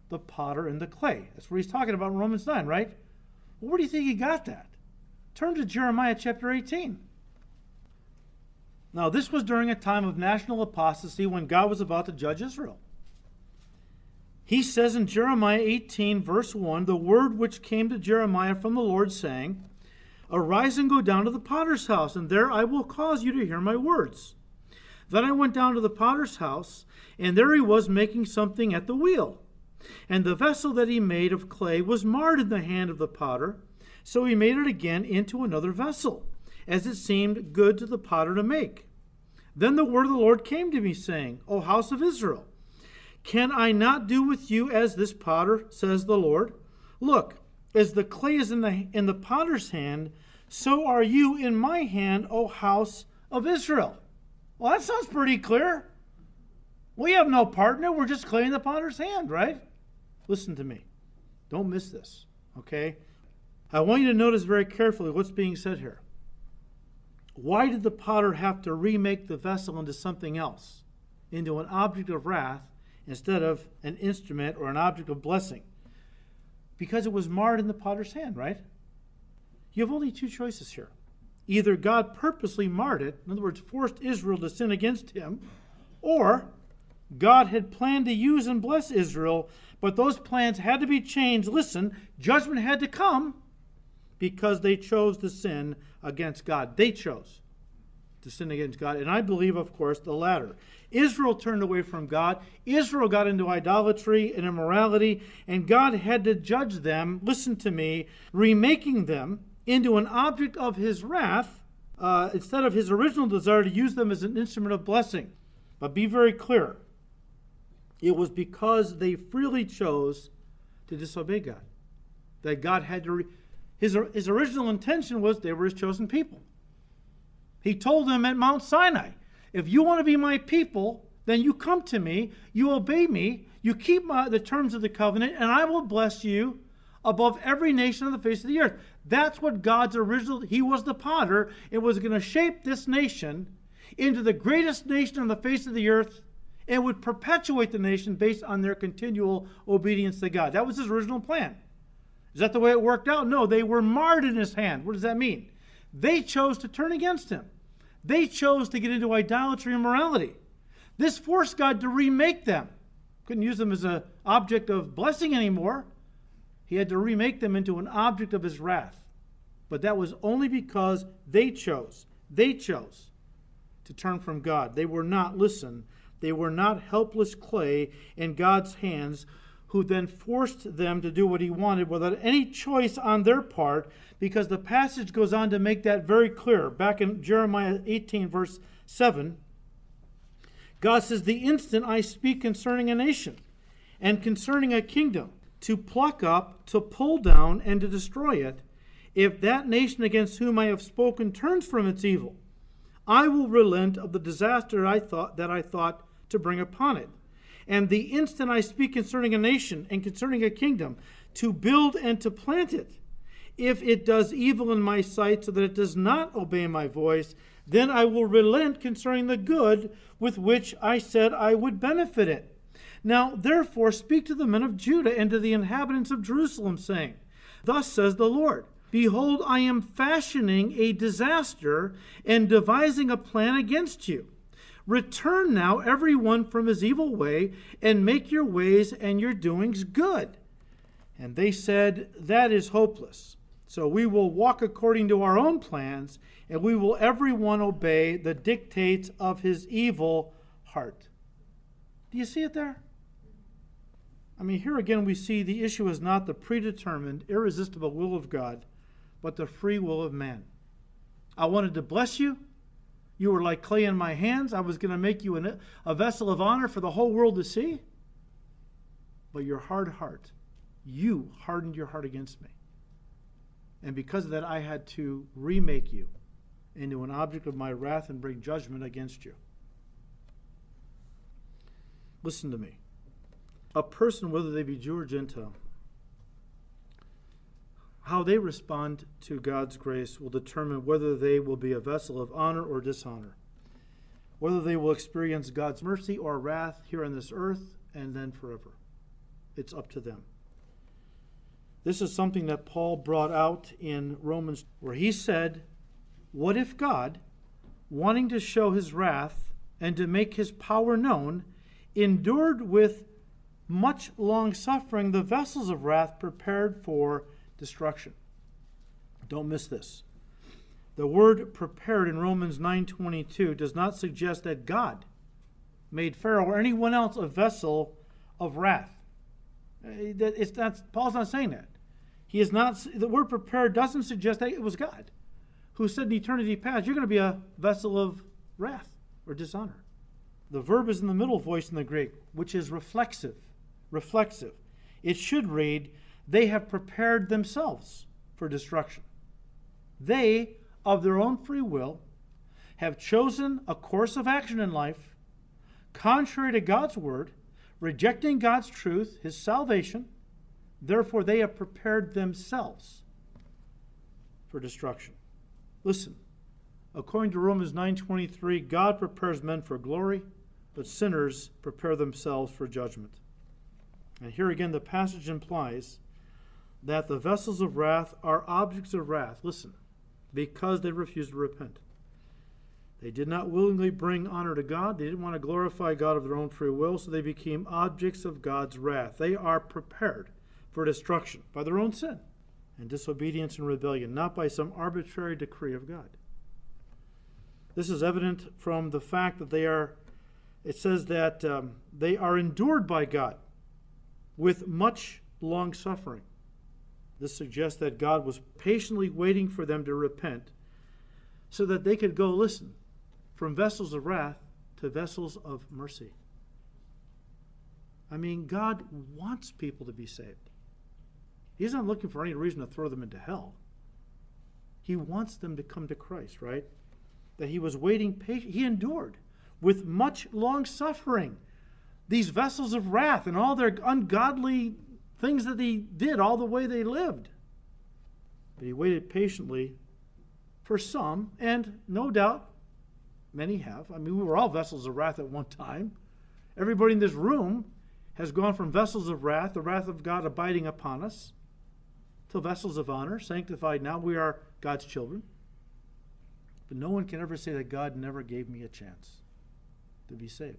the potter and the clay. That's what he's talking about in Romans 9, right? Well, where do you think he got that? Turn to Jeremiah chapter 18. Now, this was during a time of national apostasy when God was about to judge Israel. He says in Jeremiah 18, verse 1, the word which came to Jeremiah from the Lord, saying, Arise and go down to the potter's house, and there I will cause you to hear my words. Then I went down to the potter's house, and there he was making something at the wheel. And the vessel that he made of clay was marred in the hand of the potter, so he made it again into another vessel as it seemed good to the potter to make. Then the word of the Lord came to me, saying, O house of Israel, can I not do with you as this potter, says the Lord? Look, as the clay is in the, in the potter's hand, so are you in my hand, O house of Israel. Well, that sounds pretty clear. We have no partner. We're just clay in the potter's hand, right? Listen to me. Don't miss this, okay? I want you to notice very carefully what's being said here. Why did the potter have to remake the vessel into something else, into an object of wrath, instead of an instrument or an object of blessing? Because it was marred in the potter's hand, right? You have only two choices here. Either God purposely marred it, in other words, forced Israel to sin against him, or God had planned to use and bless Israel, but those plans had to be changed. Listen, judgment had to come because they chose to sin against God. They chose to sin against God. And I believe, of course, the latter. Israel turned away from God. Israel got into idolatry and immorality, and God had to judge them, listen to me, remaking them into an object of his wrath uh, instead of his original desire to use them as an instrument of blessing. But be very clear it was because they freely chose to disobey God that God had to. Re- his, his original intention was they were his chosen people. He told them at Mount Sinai, if you want to be my people, then you come to me, you obey me, you keep my, the terms of the covenant, and I will bless you above every nation on the face of the earth. That's what God's original, he was the potter. It was going to shape this nation into the greatest nation on the face of the earth and would perpetuate the nation based on their continual obedience to God. That was his original plan. Is that the way it worked out? No, they were marred in his hand. What does that mean? They chose to turn against him. They chose to get into idolatry and morality. This forced God to remake them. Couldn't use them as an object of blessing anymore. He had to remake them into an object of his wrath. But that was only because they chose. They chose to turn from God. They were not, listen, they were not helpless clay in God's hands who then forced them to do what he wanted without any choice on their part, because the passage goes on to make that very clear. Back in Jeremiah 18, verse 7, God says, The instant I speak concerning a nation and concerning a kingdom, to pluck up, to pull down, and to destroy it, if that nation against whom I have spoken turns from its evil, I will relent of the disaster I thought that I thought to bring upon it. And the instant I speak concerning a nation and concerning a kingdom, to build and to plant it, if it does evil in my sight so that it does not obey my voice, then I will relent concerning the good with which I said I would benefit it. Now, therefore, speak to the men of Judah and to the inhabitants of Jerusalem, saying, Thus says the Lord Behold, I am fashioning a disaster and devising a plan against you. Return now, every one from his evil way, and make your ways and your doings good. And they said, That is hopeless. So we will walk according to our own plans, and we will every one obey the dictates of his evil heart. Do you see it there? I mean, here again, we see the issue is not the predetermined, irresistible will of God but the free will of man. I wanted to bless you. You were like clay in my hands. I was going to make you an, a vessel of honor for the whole world to see. But your hard heart, you hardened your heart against me. And because of that, I had to remake you into an object of my wrath and bring judgment against you. Listen to me. A person, whether they be Jew or Gentile, how they respond to God's grace will determine whether they will be a vessel of honor or dishonor, whether they will experience God's mercy or wrath here on this earth and then forever. It's up to them. This is something that Paul brought out in Romans, where he said, What if God, wanting to show his wrath and to make his power known, endured with much long suffering the vessels of wrath prepared for destruction. Don't miss this. The word prepared in Romans 9:22 does not suggest that God made Pharaoh or anyone else a vessel of wrath. Uh, it's not, Paul's not saying that. He is not the word prepared doesn't suggest that it was God who said in eternity past, you're going to be a vessel of wrath or dishonor. The verb is in the middle voice in the Greek, which is reflexive. Reflexive. It should read, they have prepared themselves for destruction. They, of their own free will, have chosen a course of action in life contrary to God's word, rejecting God's truth, his salvation. Therefore, they have prepared themselves for destruction. Listen, according to Romans 9:23, God prepares men for glory, but sinners prepare themselves for judgment. And here again the passage implies that the vessels of wrath are objects of wrath, listen, because they refused to repent. They did not willingly bring honor to God. They didn't want to glorify God of their own free will, so they became objects of God's wrath. They are prepared for destruction by their own sin and disobedience and rebellion, not by some arbitrary decree of God. This is evident from the fact that they are, it says that um, they are endured by God with much long suffering. This suggests that God was patiently waiting for them to repent so that they could go, listen, from vessels of wrath to vessels of mercy. I mean, God wants people to be saved. He's not looking for any reason to throw them into hell. He wants them to come to Christ, right? That he was waiting patient. He endured with much long suffering these vessels of wrath and all their ungodly things that he did all the way they lived. But he waited patiently for some, and no doubt many have. I mean, we were all vessels of wrath at one time. Everybody in this room has gone from vessels of wrath, the wrath of God abiding upon us, to vessels of honor, sanctified now. We are God's children. But no one can ever say that God never gave me a chance to be saved.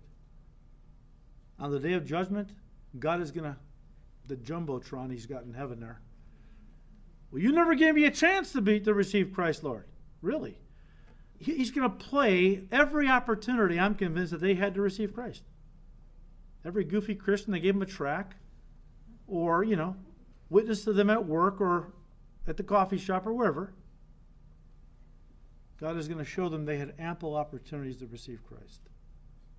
On the day of judgment, God is going to the jumbotron he's got in heaven there. Well, you never gave me a chance to be to receive Christ, Lord. Really? He's going to play every opportunity. I'm convinced that they had to receive Christ. Every goofy Christian, they gave him a track, or you know, witness to them at work or at the coffee shop or wherever. God is going to show them they had ample opportunities to receive Christ.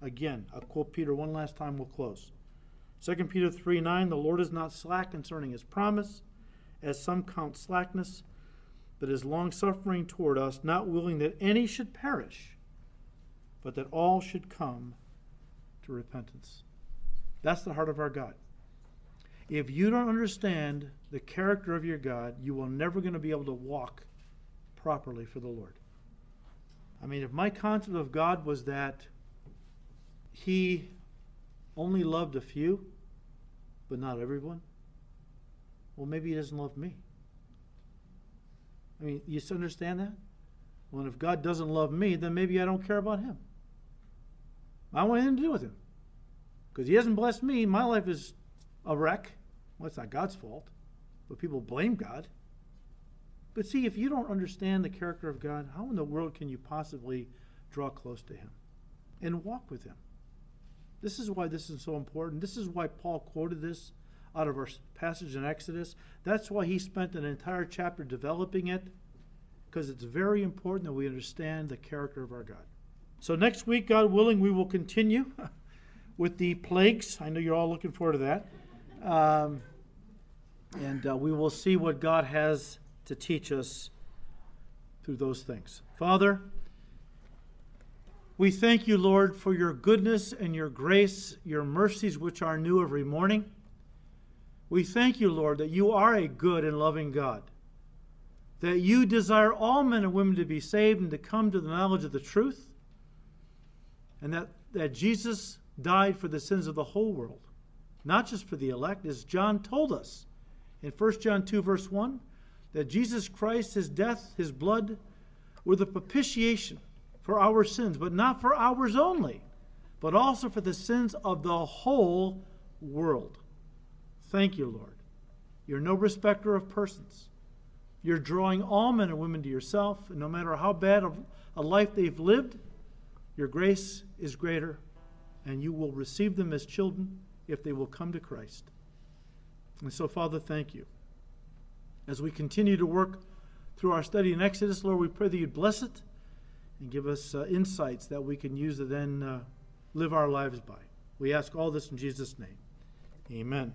Again, I'll quote Peter one last time, we'll close. 2 Peter 3 9, the Lord is not slack concerning his promise, as some count slackness, but is longsuffering toward us, not willing that any should perish, but that all should come to repentance. That's the heart of our God. If you don't understand the character of your God, you are never going to be able to walk properly for the Lord. I mean, if my concept of God was that He only loved a few, but not everyone, well, maybe He doesn't love me. I mean, you understand that? Well, if God doesn't love me, then maybe I don't care about Him. I don't want anything to do with Him. Because He hasn't blessed me. My life is a wreck. Well, it's not God's fault, but people blame God. But see, if you don't understand the character of God, how in the world can you possibly draw close to Him and walk with Him? This is why this is so important. This is why Paul quoted this out of our passage in Exodus. That's why he spent an entire chapter developing it, because it's very important that we understand the character of our God. So, next week, God willing, we will continue with the plagues. I know you're all looking forward to that. Um, and uh, we will see what God has to teach us through those things. Father, we thank you, Lord, for your goodness and your grace, your mercies, which are new every morning. We thank you, Lord, that you are a good and loving God, that you desire all men and women to be saved and to come to the knowledge of the truth, and that, that Jesus died for the sins of the whole world not just for the elect, as John told us in 1 John 2, verse 1, that Jesus Christ, his death, his blood, were the propitiation for our sins, but not for ours only, but also for the sins of the whole world. Thank you, Lord. You're no respecter of persons. You're drawing all men and women to yourself, and no matter how bad a life they've lived, your grace is greater, and you will receive them as children if they will come to Christ. And so, Father, thank you. As we continue to work through our study in Exodus, Lord, we pray that you'd bless it and give us uh, insights that we can use to then uh, live our lives by. We ask all this in Jesus' name. Amen.